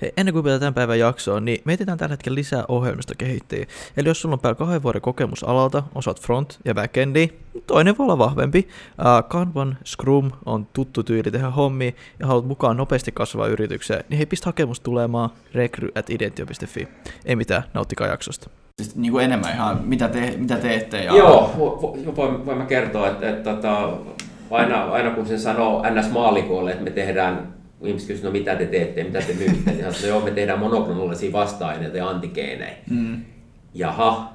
Hei, ennen kuin tämän päivän jaksoon, niin mietitään tällä hetkellä lisää ohjelmistokehittäjiä. Eli jos sulla on päällä kahden vuoden kokemus alalta, osaat front- ja backendi, toinen voi olla vahvempi. Uh, Kanban, Scrum on tuttu tyyli tehdä hommia ja haluat mukaan nopeasti kasvaa yritykseen, niin hei, pistä hakemus tulemaan rekry at identio.fi. Ei mitään, nauttikaa jaksosta. Siis niin kuin enemmän ihan, mitä, te, mitä teette. Ja... Joo, voin, voin mä kertoa, että, että, että aina, aina kun sen sanoo NS-maalikolle, että me tehdään ihmiset kysyvät, no mitä te teette, mitä te myytte, niin sanoo, joo, me tehdään monoklonallisia vasta-aineita ja antigeenejä. Mm. Jaha,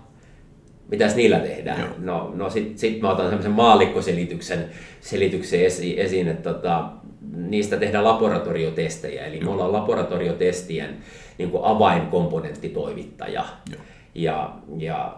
mitäs niillä tehdään? Joo. No, no sitten sit mä otan semmoisen maallikkoselityksen selityksen esi, esiin, että tota, niistä tehdään laboratoriotestejä, eli Joo. me ollaan laboratoriotestien niin kuin avainkomponenttitoimittaja. Joo. Ja, ja,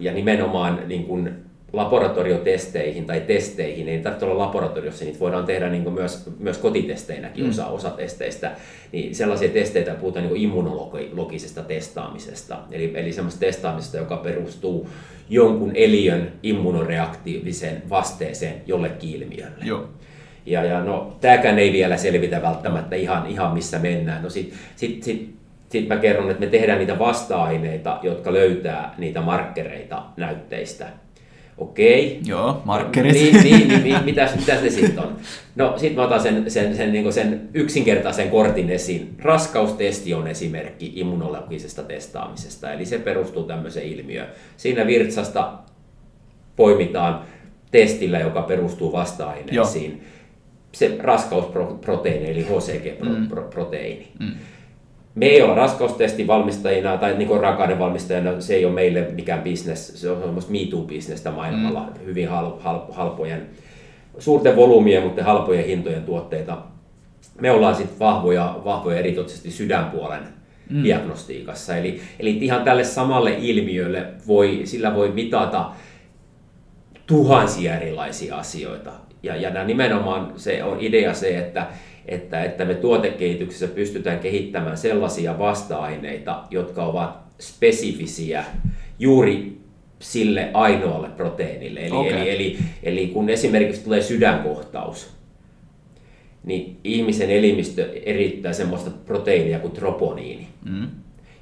ja nimenomaan niin kuin laboratoriotesteihin tai testeihin, ei tarvitse olla laboratoriossa, niitä voidaan tehdä niin myös, myös kotitesteinäkin mm. osa, osa testeistä, niin sellaisia testeitä puhutaan niin immunologisesta testaamisesta, eli, eli sellaista testaamisesta, joka perustuu jonkun eliön immunoreaktiiviseen vasteeseen jollekin ilmiölle. Joo. Ja, ja no, tämäkään ei vielä selvitä välttämättä ihan, ihan missä mennään. No sit, sit, sit, sit mä kerron, että me tehdään niitä vasta-aineita, jotka löytää niitä markkereita näytteistä Okei. Joo, markkerit. Niin, niin, niin, niin mitä, mitä se sitten on? No sitten mä otan sen, sen, sen, niin sen yksinkertaisen kortin esiin. Raskaustesti on esimerkki immunologisesta testaamisesta, eli se perustuu tämmöiseen ilmiöön. Siinä virtsasta poimitaan testillä, joka perustuu vasta-aineisiin. Joo. Se raskausproteiini, eli HCG-proteiini. Mm. Me ei olla raskaustestin valmistajina tai niin raakaiden valmistajina, se ei ole meille mikään bisnes, se on semmoista me too-bisnestä maailmalla, mm. hyvin hal, hal, halpojen, suurten volyymien, mutta halpojen hintojen tuotteita. Me ollaan sitten vahvoja, vahvoja erityisesti sydänpuolen mm. diagnostiikassa. Eli, eli ihan tälle samalle ilmiölle voi, sillä voi mitata tuhansia erilaisia asioita. Ja, ja nimenomaan se on idea se, että että, että me tuotekehityksessä pystytään kehittämään sellaisia vasta-aineita, jotka ovat spesifisiä juuri sille ainoalle proteiinille. Eli, okay. eli, eli, eli kun esimerkiksi tulee sydänkohtaus, niin ihmisen elimistö erittää semmoista proteiinia kuin troponiini. Mm.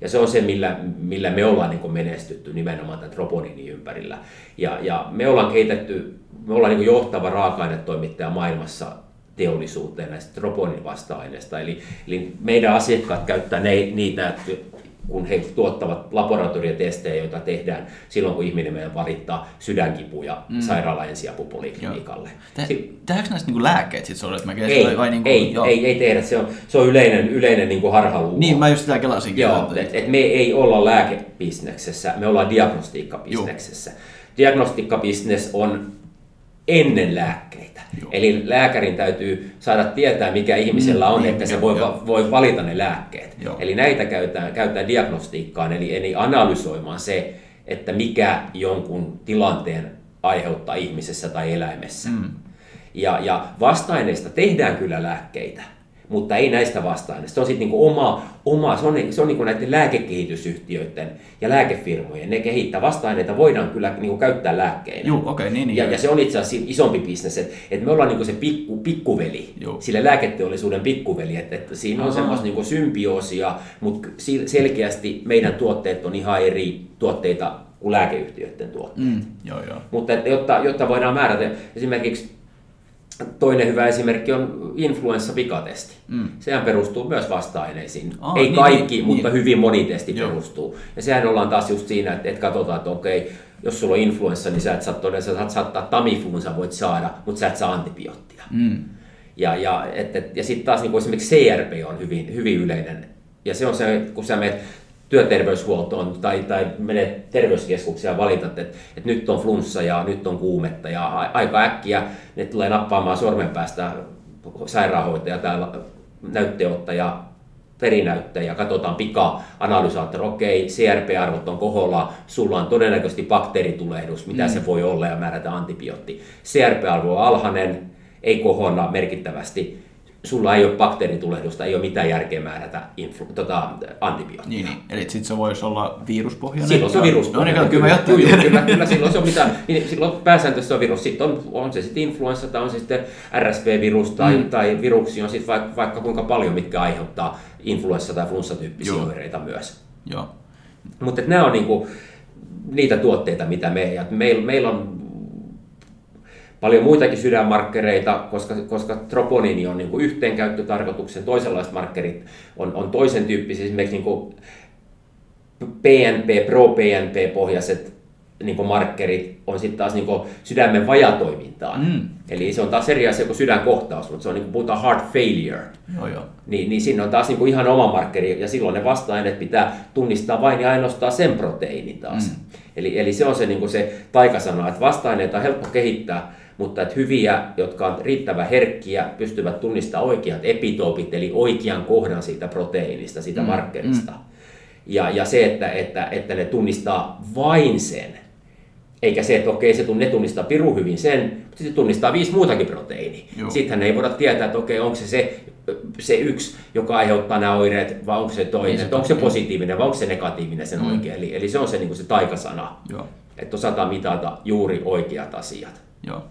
Ja se on se, millä, millä me ollaan niin menestytty nimenomaan tämän troponiinin ympärillä. Ja, ja me ollaan kehitetty, me ollaan niin johtava raaka-ainetoimittaja maailmassa teollisuuteen näistä troponin vasta-aineista. Eli, eli meidän asiakkaat käyttää ne, niitä, kun he tuottavat laboratoriotestejä, joita tehdään silloin, kun ihminen meidän valittaa sydänkipuja mm. sairaala ensiapupoliklinikalle. Tehdäänkö näistä niin lääkkeet sitten sulle? Ei, vai niin kuin, ei, ei, ei, tehdä. Se on, se on yleinen, yleinen niin harhaluulo. Niin, mä just sitä kelasinkin. Joo, et, et me ei olla lääkebisneksessä, me ollaan diagnostiikkabisneksessä. Diagnostiikkabisnes on ennen lääkkeitä. Joo. Eli lääkärin täytyy saada tietää, mikä ihmisellä on, mm, että se voi, voi valita ne lääkkeet. Joo. Eli näitä käytetään, käytetään diagnostiikkaan, eli, eli analysoimaan se, että mikä jonkun tilanteen aiheuttaa ihmisessä tai eläimessä. Mm. Ja, ja vasta-aineista tehdään kyllä lääkkeitä, mutta ei näistä vasta-aineista. Se on sitten niinku oma, oma, se on, se on niinku näiden lääkekehitysyhtiöiden ja lääkefirmojen, ne kehittää vasta-aineita, voidaan kyllä niinku käyttää lääkkeinä. Joo, okay, niin, niin, ja, ja, se on itse asiassa isompi bisnes, että et me ollaan niinku se pikku, pikkuveli, Joo. sille lääketeollisuuden pikkuveli, että et siinä on semmoista niinku symbioosia, mutta selkeästi meidän tuotteet on ihan eri tuotteita kuin lääkeyhtiöiden tuotteet. Mm, joo, joo. Mutta että, jotta, jotta voidaan määrätä, esimerkiksi Toinen hyvä esimerkki on influenssa-pikatesti. Mm. Sehän perustuu myös vasta-aineisiin. Aa, Ei niin, kaikki, niin, mutta niin. hyvin moni testi Joo. perustuu. Ja sehän ollaan taas just siinä, että, että katsotaan, että okei, jos sulla on influenssa, niin sä et saa todella, sä saat saattaa Tamifluun, sä voit saada, mutta sä et saa antibioottia. Mm. Ja, ja, et, et, ja sitten taas niin esimerkiksi CRP on hyvin, hyvin yleinen. Ja se on se, kun sä menet työterveyshuoltoon tai, tai menet terveyskeskukseen ja valitat, että, että nyt on flunssa ja nyt on kuumetta ja aika äkkiä ne tulee nappaamaan sormen päästä sairaanhoitaja tai näytteottaja perinäyttäjä, katsotaan pika-analysaattori, okei, CRP-arvot on koholla, sulla on todennäköisesti bakteeritulehdus, mitä mm. se voi olla ja määrätä antibiootti. CRP-arvo on alhainen, ei kohonna merkittävästi, sulla ei ole bakteeritulehdusta, ei ole mitään järkeä määrätä influ, tota, antibioottia. Niin, niin. Eli sitten se voisi olla viruspohjainen. Silloin se on virus. No niin, kyllä jotain joo, tiedän. kyllä, kyllä, silloin se on mitä, niin silloin pääsääntöisesti se on virus. Sitten on, on se sitten influenssa tai on se sitten RSV-virus tai, mm. tai viruksia on sitten vaikka, vaikka kuinka paljon, mitkä aiheuttaa influenssa- tai flunssatyyppisiä Joo. oireita myös. Joo. Mutta nämä on niinku niitä tuotteita, mitä me, ja meillä, meillä on paljon muitakin sydänmarkkereita, koska, koska troponiini on niinku yhteenkäyttötarkoituksen, toisenlaiset markkerit on, on toisen tyyppisiä, esimerkiksi niinku PNP, pro-PNP-pohjaiset niinku markkerit on sitten taas niinku sydämen vajatoimintaan. Mm. Eli se on taas eri asia kuin sydänkohtaus, mutta se on niin kuin puhutaan heart failure Joo, joo. niin, niin siinä on taas niin kuin ihan oma markkeri, ja silloin ne vasta-aineet pitää tunnistaa vain ja ainoastaan sen proteiini taas. Mm. Eli, eli se on se, niin kuin se taikasana, että vasta-aineita on helppo kehittää, mutta että hyviä, jotka on riittävän herkkiä, pystyvät tunnistamaan oikeat epitoopit, eli oikean kohdan siitä proteiinista, siitä mm. markkerista. Mm. Ja, ja se, että, että, että ne tunnistaa vain sen, eikä se, että okei, se tun- ne tunnistaa pirun hyvin sen, mutta sitten tunnistaa viisi muutakin proteiiniä. Joo. Sittenhän ei voida tietää, että okei, onko se, se se yksi, joka aiheuttaa nämä oireet, vai onko se toinen, Niin se onko se positiivinen vai onko se negatiivinen sen mm. oikein. Eli, eli se on se, niin kuin se taikasana, Joo. että osataan mitata juuri oikeat asiat. Joo.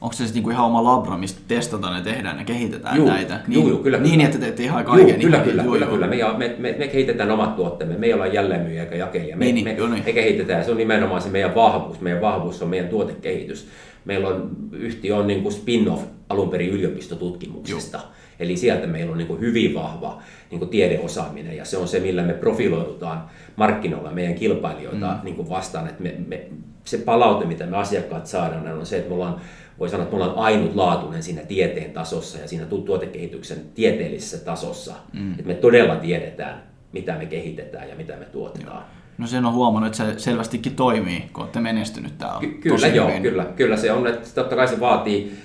Onko se sitten niinku ihan oma labra, mistä testataan ja tehdään ja kehitetään Juu, näitä? juu, Niin, juu, kyllä, niin kyllä. että teette ihan Juu, kaiken. kyllä, ihan- kyllä, juu, kyllä, juu. kyllä. Me, me, me, me kehitetään omat tuotteemme, me ei olla jälleenmyyjä eikä jakelija. Me, Niin, niin, me, joo, niin. me kehitetään, se on nimenomaan se meidän vahvuus. Meidän vahvuus on meidän tuotekehitys. Meillä on, yhtiö on niin kuin spin-off alun perin yliopistotutkimuksesta. Eli sieltä meillä on niin kuin hyvin vahva niin kuin tiedeosaaminen ja se on se, millä me profiloidutaan markkinoilla meidän kilpailijoita mm. niin kuin vastaan. Että me, me, se palaute, mitä me asiakkaat saadaan, on se, että me ollaan, voi sanoa, että me ollaan ainutlaatuinen siinä tieteen tasossa ja siinä tu- tuotekehityksen tieteellisessä tasossa. Mm. Että me todella tiedetään, mitä me kehitetään ja mitä me tuotetaan. No sen on huomannut, että se selvästikin toimii, kun olette menestynyt täällä. Ky- kyllä joo, hyvin. kyllä, kyllä se on, että totta kai se vaatii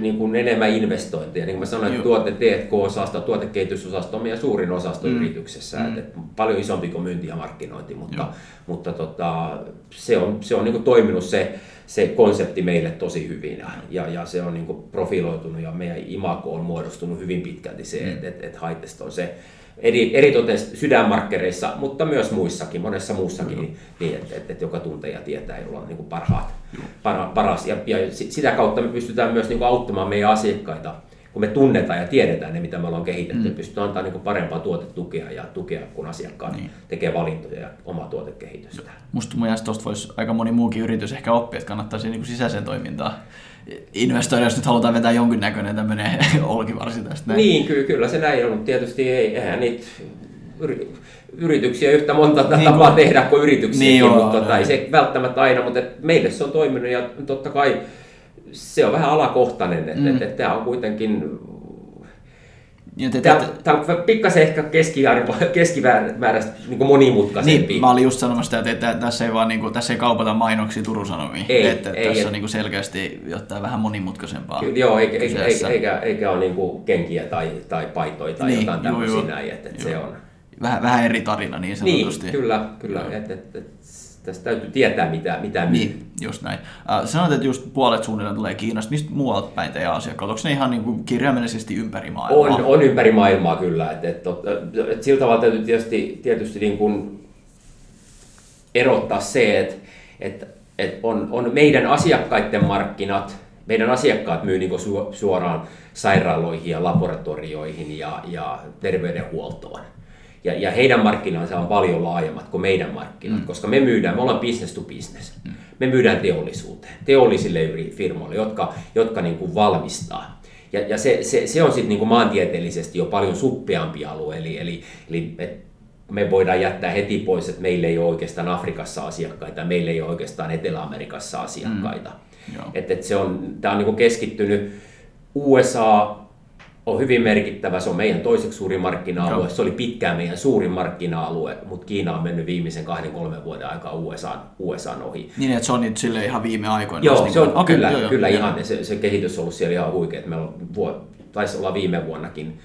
niin kuin enemmän investointeja. Niin kuin mä sanoin, että Joo. tuote T&K-osasto, tuotekehitysosasto on meidän suurin osasto mm. yrityksessä, mm. että paljon isompi kuin myynti ja markkinointi, mutta, Joo. mutta tota, se on, se on niin kuin toiminut se, se konsepti meille tosi hyvin ja, ja, se on niin kuin profiloitunut ja meidän imago on muodostunut hyvin pitkälti se, mm. että et, et Haitest on se eri, eritoten sydänmarkkereissa, mutta myös muissakin, monessa muussakin, niin, niin että et, et joka tuntee ja tietää, jolla on niin kuin parhaat, para, paras. Ja, ja si- sitä kautta me pystytään myös niin kuin auttamaan meidän asiakkaita, kun me tunnetaan ja tiedetään ne, mitä me ollaan kehitetty, mm. pystytään antamaan niin kuin parempaa tuotetukea ja tukea, kun asiakkaat Niin. tekee valintoja ja omaa tuotekehitystä. Musta mun tosta voisi aika moni muukin yritys ehkä oppia, että kannattaisi niin sisäiseen toimintaan investoida, jos nyt halutaan vetää jonkinnäköinen tämmöinen olkivarsi tästä. näin. Niin, kyllä, kyllä se näin on, mutta tietysti ei, eihän niitä yrityksiä yhtä monta Niin tapaa kuin- tehdä kuin yrityksiä, Niin joo, mutta tota, näin. ei se välttämättä aina, mutta meille se on toiminut ja totta kai se on vähän alakohtainen, että Mm. et, et tämä on kuitenkin Ja te, Tämä, te, tämä on pikkasen ehkä keskiarvo, keskimääräistä niin monimutkaisempi. niin, mä olin just sanomassa sitä, että, että tässä ei, vaan, niin kuin, tässä ei kaupata mainoksia Turun Sanomiin. Ei, että ei, tässä et- on niin kuin selkeästi jotain vähän monimutkaisempaa. Kyllä, Joo, eikä, eikä, eikä, eikä, eikä ole niin kenkiä tai, tai paitoja tai Niin, jotain tämmöisiä näin, että, että se on. Vähän, vähän eri tarina niin Niin, sanotusti. kyllä, kyllä. Joo. Et, et, et, tästä täytyy tietää, mitä, mitä myy. Niin, just näin. Äh, sanoit, että just puolet suunnilleen tulee Kiinasta. Mistä muualta päin teidän asiakkaat? Onko ne ihan niin kuin kirjaimellisesti ympäri maailmaa? On, on ympäri maailmaa kyllä. Et, et, et, et sillä tavalla täytyy tietysti, tietysti niin kuin erottaa se, että et, et on, on meidän asiakkaiden markkinat, meidän asiakkaat myy niin su, suoraan sairaaloihin ja laboratorioihin ja, ja terveydenhuoltoon. Ja, ja heidän markkinansa on paljon laajemmat kuin meidän markkinat, mm. koska me myydään, me ollaan business to business. Mm. Me myydään teollisuuteen, teollisille firmoille, jotka, jotka niin kuin valmistaa. Ja, ja se, se, se on sitten niin kuin maantieteellisesti jo paljon suppeampi alue, eli, eli, eli et me voidaan jättää heti pois, että meillä ei ole oikeastaan Afrikassa asiakkaita, meillä ei ole oikeastaan Etelä-Amerikassa asiakkaita. Mm. Joo. Et, et se on, tämä on niin kuin keskittynyt, USA on hyvin merkittävä, se on meidän toiseksi suurin markkina-alue, se oli pitkään meidän suurin markkina-alue, mutta Kiina on mennyt viimeisen kahden, kolmen vuoden aikaa USA, USA ohi. Niin, että se on nyt sille ihan viime aikoina. Joo, niin se on kuin- okei, kyllä, joo, joo, kyllä joo. ihan, se, se kehitys on ollut siellä ihan huikea, että meillä on, vuo, taisi olla viime vuonnakin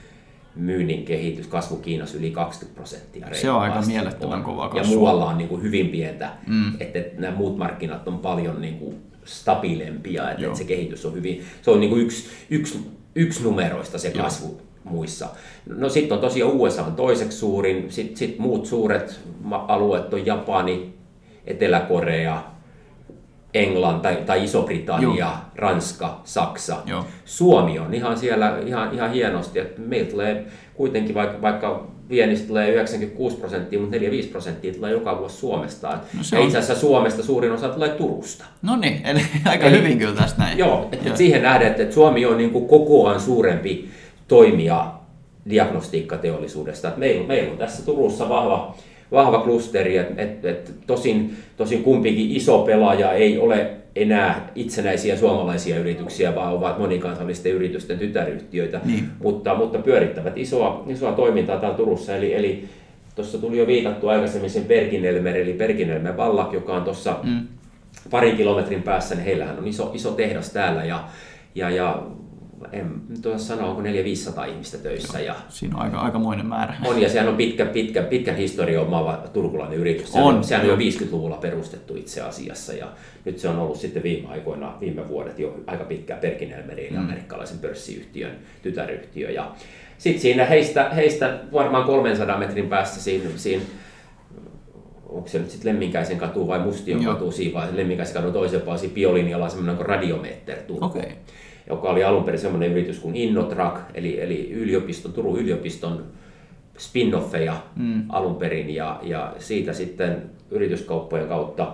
myynnin kehitys, kasvu Kiinassa yli 20 prosenttia. Se on aika mielettömän On. kova Ja kasvu. muualla on niin kuin hyvin pientä, Mm. että, että nämä muut markkinat on paljon niin kuin stabiilempia, että, että se kehitys on hyvin, se on niin kuin yksi, yksi, yksi numeroista se Joo. kasvu muissa. No sitten on tosiaan USA on toiseksi suurin, sitten sit muut suuret alueet on Japani, Etelä-Korea, Englanti tai, tai Iso-Britannia, Joo. Ranska, Saksa. Joo. Suomi on ihan siellä ihan, ihan hienosti, että meillä tulee kuitenkin, vaikka, vaikka viennistä tulee 96 prosenttia, mutta 4-5 prosenttia tulee joka vuosi Suomesta. No ja on... itse asiassa Suomesta suurin osa tulee Turusta. No niin, eli aika eli, hyvin kyllä tästä näin. Joo, että joo. siihen nähdään, että Suomi on niin kuin kokoaan suurempi toimija diagnostiikkateollisuudesta. Meillä, meillä on tässä Turussa vahva, vahva klusteri, että et, et, tosin, tosin kumpikin iso pelaaja ei ole enää itsenäisiä suomalaisia yrityksiä, vaan ovat monikansallisten yritysten tytäryhtiöitä, niin. mutta, mutta pyörittävät isoa, isoa toimintaa täällä Turussa. Eli, eli tuossa tuli jo viitattu aikaisemmin sen Berginelmer, eli Berginelmer Vallak, joka on tuossa mm. parin kilometrin päässä, niin heillähän on iso, iso tehdas täällä ja, ja, ja en osaa sanoa, onko 400-500 ihmistä töissä. Ja Siinä on aika, aikamoinen määrä. On, ja sehän on pitkä, pitkä, pitkän historian omaava turkulainen yritys. Sehän on, sehän on jo 50-luvulla perustettu itse asiassa, ja nyt se on ollut sitten viime aikoina, viime vuodet jo aika pitkään Perkinelmerin, mm. amerikkalaisen pörssiyhtiön tytäryhtiö. Ja sitten siinä heistä, heistä varmaan 300 metrin päässä siinä, siinä onko se nyt sitten Lemminkäisen katu vai Mustion katu siinä, vai Lemminkäisen kadun toisen puolella siinä biolinjalla on semmoinen kuin radiometer Okay joka oli alun perin semmoinen yritys kuin Innotrak, eli, eli yliopiston, Turun yliopiston spin-offeja mm. alun perin, ja, ja siitä sitten yrityskauppojen kautta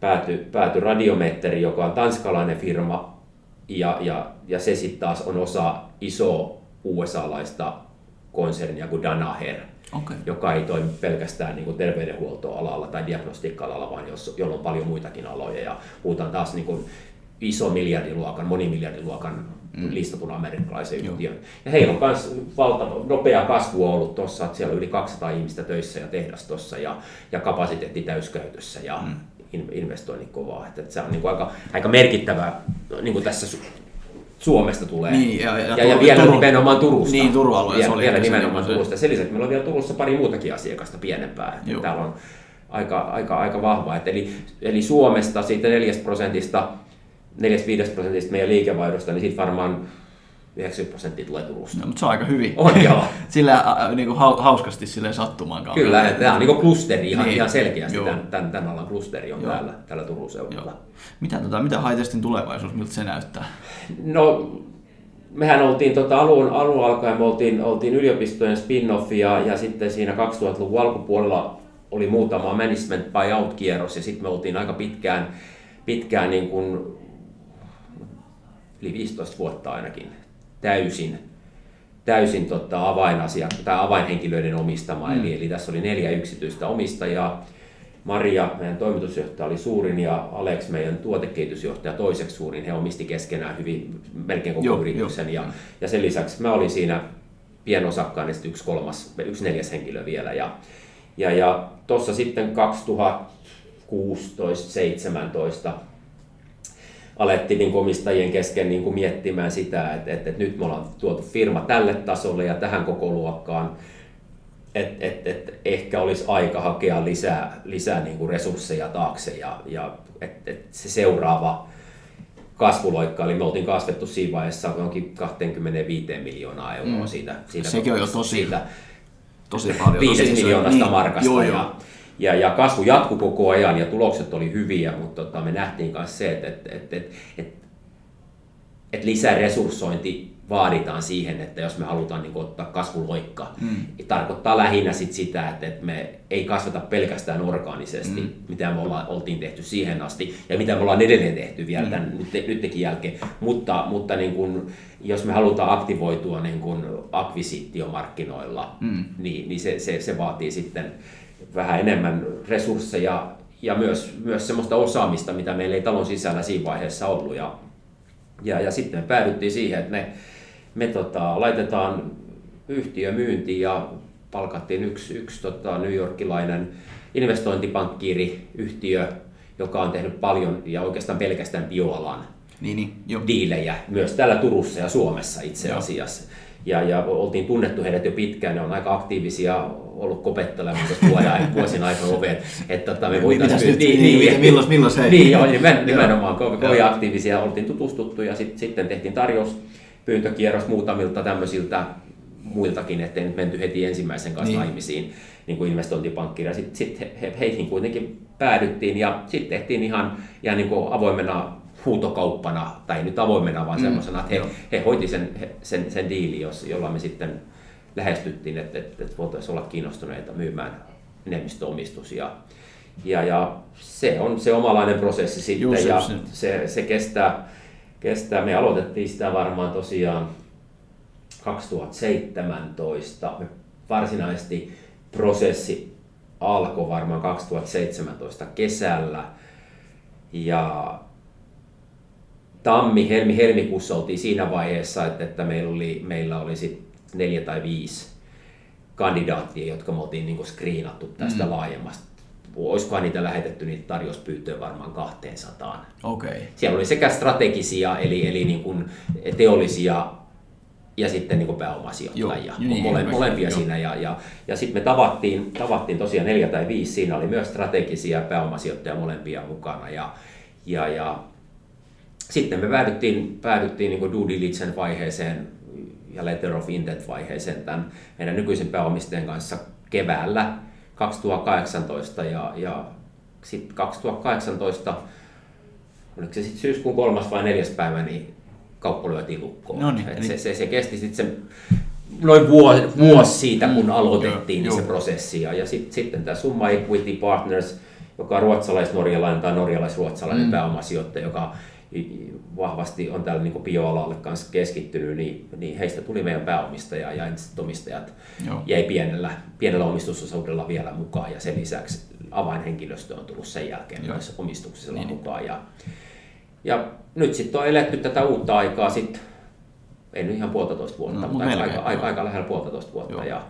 päätyi pääty Radiometeri, joka on tanskalainen firma, ja, ja, ja se sitten taas on osa iso USA-laista konsernia kuin Danaher, okay. joka ei toimi pelkästään niin kuin terveydenhuoltoalalla tai diagnostiikka-alalla, vaan jos, jolla on paljon muitakin aloja. Ja puhutaan taas niin kuin iso miljardiluokan, monimiljardiluokan mm. listatun amerikkalaisen yhtiön. Ja heillä on myös valtava, nopea kasvu ollut tuossa, että siellä on yli 200 ihmistä töissä ja tehdas tuossa ja, ja kapasiteetti täyskäytössä ja mm. investoinnit kovaa. Että, että se on niin kuin aika, aika merkittävää niin kuin tässä Suomesta tulee. Niin, ja, ja, ja, ja vielä Turun, nimenomaan Turusta. Niin, Turun alueessa oli. Vielä nimenomaan se. Turusta. Sen lisäksi meillä on vielä Turussa pari muutakin asiakasta pienempää. Täällä on aika, aika, aika vahva. Et eli, eli Suomesta siitä 4 prosentista 4-5 prosentista meidän liikevaihdosta, niin siitä varmaan 90 prosenttia tulee Turusta. No, mutta se on aika hyvin. On joo. Sillä niin kuin hauskasti silleen sattumaan kautta. Kyllä, että tämä on niin kuin klusteri ihan, niin. ihan selkeästi. Tämän, tämän, tämän alan klusteri on joo. täällä, täällä Turun seudulla. Mitä, tota, mitä Haitestin tulevaisuus, miltä se näyttää? No, mehän oltiin tota, alun, alun alkaen, me oltiin, oltiin yliopistojen spin-off ja, ja sitten siinä 2000-luvun alkupuolella oli muutama management buyout-kierros ja sitten me oltiin aika pitkään, pitkään niin kuin yli 15 vuotta ainakin täysin, täysin tota avainasia, tai avainhenkilöiden omistama. Mm. Eli, eli tässä oli neljä yksityistä omistajaa. Maria, meidän toimitusjohtaja, oli suurin ja Alex, meidän tuotekehitysjohtaja, toiseksi suurin. He omisti keskenään hyvin melkein koko Joo, yrityksen. Jo. Ja, ja sen lisäksi mä olin siinä pienosakkaan ja sitten yksi kolmas, yksi neljäs henkilö vielä. Ja, ja, ja tuossa sitten 2016-2017 alettiin niin omistajien kesken niin kuin miettimään sitä, että, että, että nyt me ollaan tuotu firma tälle tasolle ja tähän koko luokkaan, että että että ehkä olisi aika hakea lisää, lisää niin kuin resursseja taakse ja, ja että että se seuraava kasvuloikka, eli me oltiin kasvettu siinä vaiheessa johonkin 25 miljoonaa euroa mm. siitä, siitä, Sekin on jo tosi, siitä tosi paljon. Viides miljoonasta niin, markasta. Joo, joo. Ja, ja, ja kasvu jatkui koko ajan ja tulokset oli hyviä, mutta tota, me nähtiin myös se, että, että, että, että, että, että lisäresurssointi vaaditaan siihen, että jos me halutaan niin kuin, ottaa kasvuloikka, mm. niin tarkoittaa lähinnä sit sitä, että, että me ei kasvata pelkästään orgaanisesti, mm. mitä me ollaan, oltiin tehty siihen asti ja mitä me ollaan edelleen tehty vielä mm. tämän nyt, nytkin jälkeen. Mutta, mutta niin kuin, jos me halutaan aktivoitua niin kuin akvisitiomarkkinoilla, mm. niin, niin se, se, se vaatii sitten vähän enemmän resursseja ja myös, myös semmoista osaamista, mitä meillä ei talon sisällä siinä vaiheessa ollut. Ja, ja, ja sitten me päädyttiin siihen, että me, me tota, laitetaan yhtiö myyntiin ja palkattiin yksi, yksi tota, New Yorkilainen investointipankkiiri-yhtiö, joka on tehnyt paljon ja oikeastaan pelkästään bioalan niin, niin, jo. diilejä myös täällä Turussa ja Suomessa itse asiassa. Ja, ja oltiin tunnettu heidät jo pitkään, ne on aika aktiivisia ollut kopettelemassa vuoden, vuosien aikana ovet, että tota, me voitaisiin... Niin, niin, niin, milloin, milloin se? Niin, joo, nimen, nimenomaan kovin, kovin aktiivisia oltiin tutustuttu ja sit, sitten tehtiin tarjous, pyyntökierros muutamilta tämmöisiltä muiltakin, ettei nyt menty heti ensimmäisen kanssa Niin. niin. naimisiin niin kuin investointipankkiin. Sitten sit he, he, heihin kuitenkin päädyttiin ja sitten tehtiin ihan, ihan niin kuin avoimena huutokauppana, tai nyt avoimena, vaan Mm, mm, semmoisena, että he, he hoiti sen, sen, sen diili, jolla me sitten lähestyttiin, että, että, että voitaisiin olla kiinnostuneita myymään enemmistöomistus. Ja, ja, ja se on se omalainen prosessi sitten, Juu, se- ja se- se, se kestää, kestää, me aloitettiin sitä varmaan tosiaan 2017, me varsinaisesti prosessi alkoi varmaan 2017 kesällä, ja tammi, helmi, helmikuussa oltiin siinä vaiheessa, että, että meillä oli, meillä oli sit neljä tai viisi kandidaattia, jotka me oltiin niin screenattu tästä mm. laajemmasta. Olisikohan niitä lähetetty niitä tarjouspyyntöjä varmaan 200. Okei. Okay. Siellä oli sekä strategisia, eli, eli niin kuin teollisia ja sitten niin kuin pääomasijoittajia, Joo, niin, Mole, joo. molempia Joo. siinä. Ja, ja, ja sitten me tavattiin, tavattiin tosiaan neljä tai viisi, siinä oli myös strategisia pääomasijoittajia molempia mukana. Ja, ja, ja sitten me päädyttiin, päädyttiin niin due diligence vaiheeseen ja letter of intent vaiheeseen tämän meidän nykyisen pääomistajan kanssa keväällä 2018 ja, ja sitten 2018, oliko se sitten syyskuun kolmas vai neljäs päivä, niin kauppa lyötiin lukkoon. No niin, Et eli- se, se, se, kesti sitten noin vuosi, vuosi siitä, kun Mm, aloitettiin joo, niin se joo. prosessi. Ja, ja sit, sitten tämä Summa Equity Partners, joka on ruotsalais-norjalainen tai norjalais-ruotsalainen Mm. pääomasijoittaja, joka vahvasti on tällä niin bioalalle kanssa keskittynyt, niin, niin heistä tuli meidän pääomistaja ja entiset omistajat Joo. jäi pienellä, pienellä omistusosuudella vielä mukaan ja sen lisäksi avainhenkilöstö on tullut sen jälkeen Joo. myös omistuksella Niin. mukaan. Ja, ja nyt sitten on eletty tätä uutta aikaa sitten, ei nyt ihan puolitoista vuotta, No, mut mutta aika, melkein, aika, aika, aika lähellä puolitoista vuotta. Joo. Ja,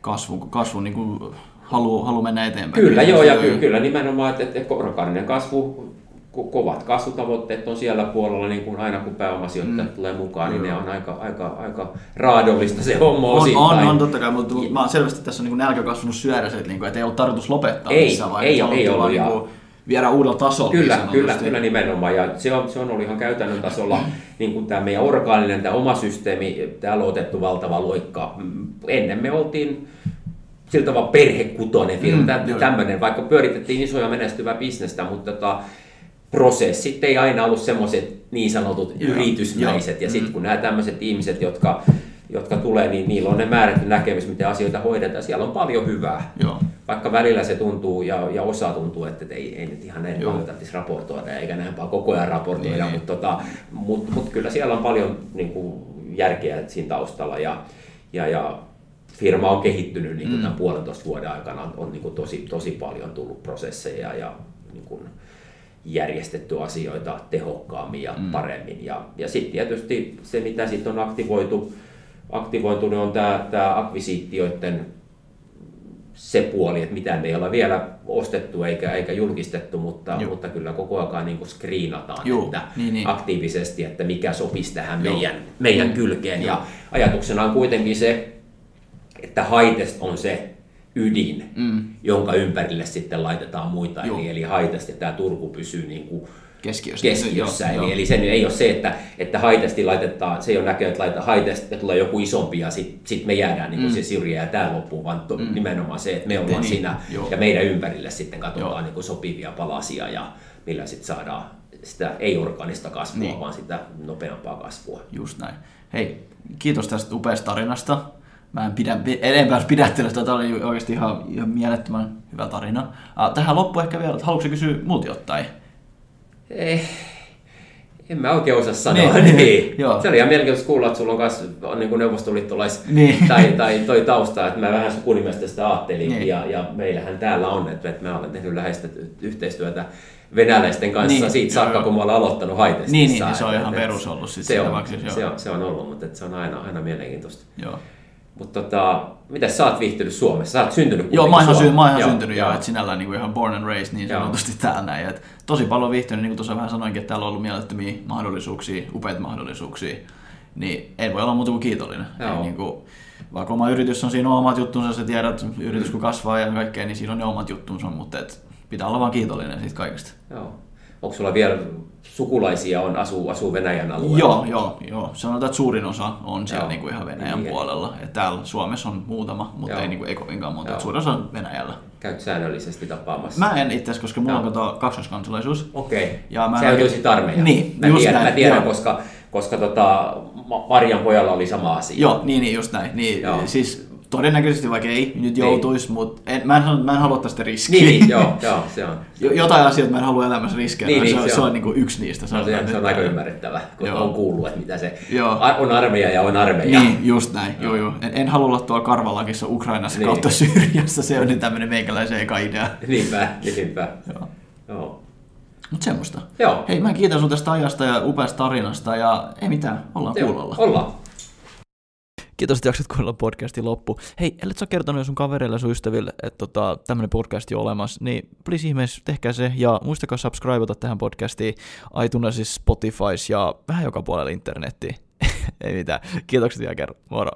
Kasvu, kasvu niin kuin halu, halu mennä eteenpäin. Kyllä, joo, ja Se- kyllä, nimenomaan, että, että orgaaninen kasvu, kovat kasvutavoitteet on siellä puolella, niin kuin aina kun pääomasijoittajat Mm. mm. tulee mukaan, niin ne Joo. on aika, aika, aika raadollista se homma On, on, osittain. on, totta kai, mutta Ja- mä selvästi tässä on niin nälkä kasvanut syödä, niin kuin, että ei ollut tarkoitus lopettaa Ei, missään vaiheessa. ei ei ollut, niin kuin viedä uudella tasolla. niin Kyllä, sanotusti. kyllä, kyllä nimenomaan. Ja se on, se on ollut ihan käytännön tasolla niin kuin tämä meidän orgaaninen, tämä oma systeemi, täällä on otettu valtava loikka. Mm, Ennen me oltiin sillä tavalla perhekutoinen firma, Mm, mm, tämmöinen, vaikka pyöritettiin isoja menestyvää bisnestä, mutta tota, prosessit ei aina ollut semmoiset niin sanotut yritysmäiset. joo. Ja sitten Mm. kun nämä tämmöiset ihmiset, jotka, jotka tulee, niin niillä on ne määrätty näkemys, miten asioita hoidetaan. Siellä on paljon hyvää. Joo. Vaikka välillä se tuntuu ja, ja osa tuntuu, että ei, ei nyt ihan näin Joo. paljon tarvitsisi raportoida eikä näin paljon koko ajan raportoida, Niin, mutta tota, mut, mut kyllä siellä on paljon niin kuin, järkeä siinä taustalla ja, ja, ja firma on kehittynyt niin kuin Mm. tämän puolentoista vuoden aikana, on, on niin kuin tosi, tosi paljon tullut prosesseja ja niin kuin, järjestetty asioita tehokkaammin ja Mm. mm. paremmin. Ja, ja sitten tietysti se, mitä sitten on aktivoitu, aktivoitu niin on tämä, akvisiittioiden se puoli, että mitä me ei olla vielä ostettu eikä, eikä julkistettu, mutta, Joo. mutta kyllä koko ajan niin kuin screenataan Joo, että niin, niin. aktiivisesti, että mikä sopisi tähän Joo. meidän, meidän Mm. kylkeen. Joo. Ja ajatuksena on kuitenkin se, että haitest on se ydin, Mm. jonka ympärille sitten laitetaan muita. Joo. Eli, eli haitest ja tämä Turku pysyy niin kuin Keskiössä. keskiössä. Joo, eli, joo. eli se nyt ei ole se, että, että haitesti laitetaan, se ei ole näköjään, että laitetaan haitesti tulee joku isompi ja sitten sit me jäädään niin kuin Mm. se syrjää ja tämä loppuu, vaan to, Mm. nimenomaan se, että me ollaan niin, siinä joo. ja meidän ympärille sitten katsotaan Joo. niin kuin sopivia palasia ja millä sitten saadaan sitä ei-orgaanista kasvua, Niin. vaan sitä nopeampaa kasvua. Just näin. Hei, kiitos tästä upeasta tarinasta. Mä en pidä, enempää pidättele sitä, tämä oli oikeasti ihan, ihan mielettömän hyvä tarina. Tähän loppu ehkä vielä, että haluatko kysyä multa jotain? Eh, en mä oikein osaa sanoa. Niin, Niin, niin, joo. Se oli ihan mielenkiintoista kuulla, että sulla on myös niin neuvostoliittolais Niin. tai, tai toi tausta, että mä vähän sukunimestä sitä ajattelin. Niin. Ja, ja, meillähän täällä on, että, että mä olen tehnyt läheistä yhteistyötä venäläisten kanssa Niin, siitä saakka, joo, kun mä olen aloittanut haitestissa. Niin, niin, niin, se on ihan perus ollut sit se on, se, on, se on ollut, mutta että se on aina, aina mielenkiintoista. Joo. Mutta tota, mitä sä oot viihtynyt Suomessa? Sä oot syntynyt Joo, mä oon ihan, sy- mä oon ihan Joo, syntynyt jo, joo. että sinällään niin kuin ihan born and raised niin Joo. sanotusti täällä näin. Et tosi paljon viihtynyt, niin kuin tuossa vähän sanoinkin, että täällä on ollut mielettömiä mahdollisuuksia, upeita mahdollisuuksia. Niin ei voi olla muuta kuin kiitollinen. Joo. Ei, niin kuin, vaikka oma yritys on siinä omat juttunsa, sä tiedät, yritys kun kasvaa ja kaikkea, niin siinä on ne omat juttunsa, mutta et pitää olla vaan kiitollinen siitä kaikesta. Joo. Onko sulla vielä sukulaisia on, asuu, asuu Venäjän alueella? Joo, joo, joo. Sanotaan, että suurin osa on siellä Joo. niin kuin ihan Venäjän Niin. puolella. Et täällä Suomessa on muutama, mutta Joo. ei, niin kuin, ei kovinkaan monta. Joo. Suurin osa on Venäjällä. Käyt säännöllisesti tapaamassa? Mä en itse asiassa, koska mulla on Joo. kato kaksoiskansalaisuus. Okei. Ja mä Sä joutuisit armeijaan. Niin, mä just tiedän, näin, mä tiedän joo. koska, koska tota, Ma- Marjan pojalla oli sama asia. Joo, niin, niin just näin. Niin, Joo. siis todennäköisesti vaikka ei nyt Niin. joutuisi, mutta en, mä, en, mä en halua tästä riskiä. Niin, niin, joo, joo, se on. Jo- Jotain asioita mä en halua elämässä riskejä. Niin, Niin, se, on, se on. on niin kuin yksi niistä. Se on, se, on aika ymmärrettävä, kun Joo. on kuullut, että mitä se Joo. On armeija ja on armeija. Niin, just näin. Joo. Joo, En, en halua olla tuolla Karvalakissa Ukrainassa niin. kautta Syyriassa. Se on niin tämmöinen meikäläisen eka idea. Niinpä, niinpä. Joo. Joo. Mutta semmoista. Joo. Hei, mä kiitän sun tästä ajasta ja upeasta tarinasta ja ei mitään, ollaan Joo, kuulolla. Ollaan. Kiitos, että jaksat kuunnella podcastin loppu. Hei, ellet sä kertonut jo sun kavereille ja sun ystäville, että tota, tämmönen podcast on olemassa, niin please ihmeessä tehkää se ja muistakaa subscribeata tähän podcastiin iTunesissa, Spotifys ja vähän joka puolella internettiin. Ei mitään. Kiitokset vielä kerran. Moro.